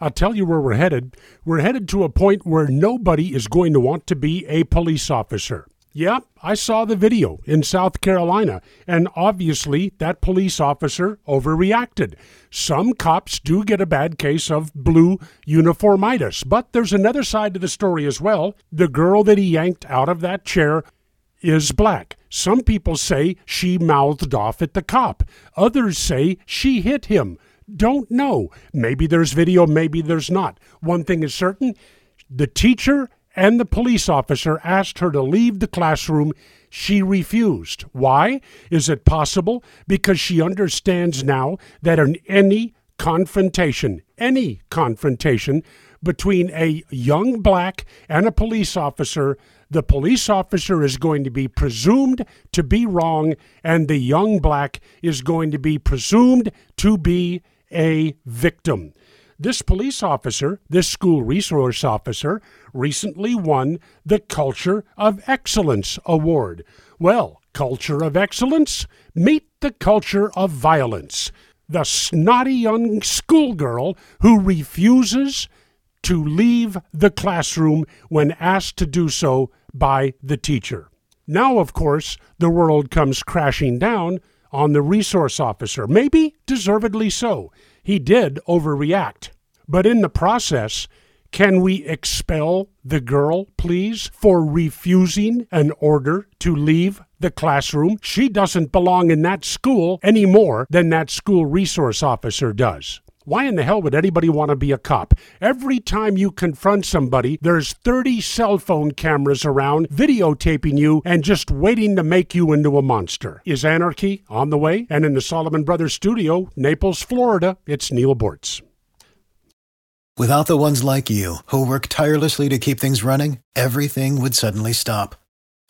I'll tell you where we're headed. We're headed to a point where nobody is going to want to be a police officer. Yeah, I saw the video in South Carolina, and obviously that police officer overreacted. Some cops do get a bad case of blue uniformitis, but there's another side to the story as well. The girl that he yanked out of that chair is black. Some people say she mouthed off at the cop. Others say she hit him. Don't know. Maybe there's video, maybe there's not. One thing is certain the teacher and the police officer asked her to leave the classroom. She refused. Why? Is it possible? Because she understands now that in any confrontation, any confrontation between a young black and a police officer, the police officer is going to be presumed to be wrong, and the young black is going to be presumed to be a victim. This police officer, this school resource officer, recently won the Culture of Excellence Award. Well, culture of excellence? Meet the culture of violence. The snotty young schoolgirl who refuses to leave the classroom when asked to do so by the teacher. Now, of course, the world comes crashing down on the resource officer, maybe deservedly so. He did overreact. But in the process, can we expel the girl, please, for refusing an order to leave the classroom? She doesn't belong in that school any more than that school resource officer does. Why in the hell would anybody want to be a cop? Every time you confront somebody, there's 30 cell phone cameras around videotaping you and just waiting to make you into a monster. Is anarchy on the way? And in the Solomon Brothers studio, Naples, Florida, it's Neal Boortz. Without the ones like you, who work tirelessly to keep things running, everything would suddenly stop.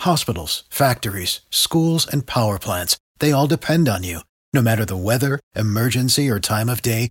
Hospitals, factories, schools, and power plants, they all depend on you. No matter the weather, emergency, or time of day,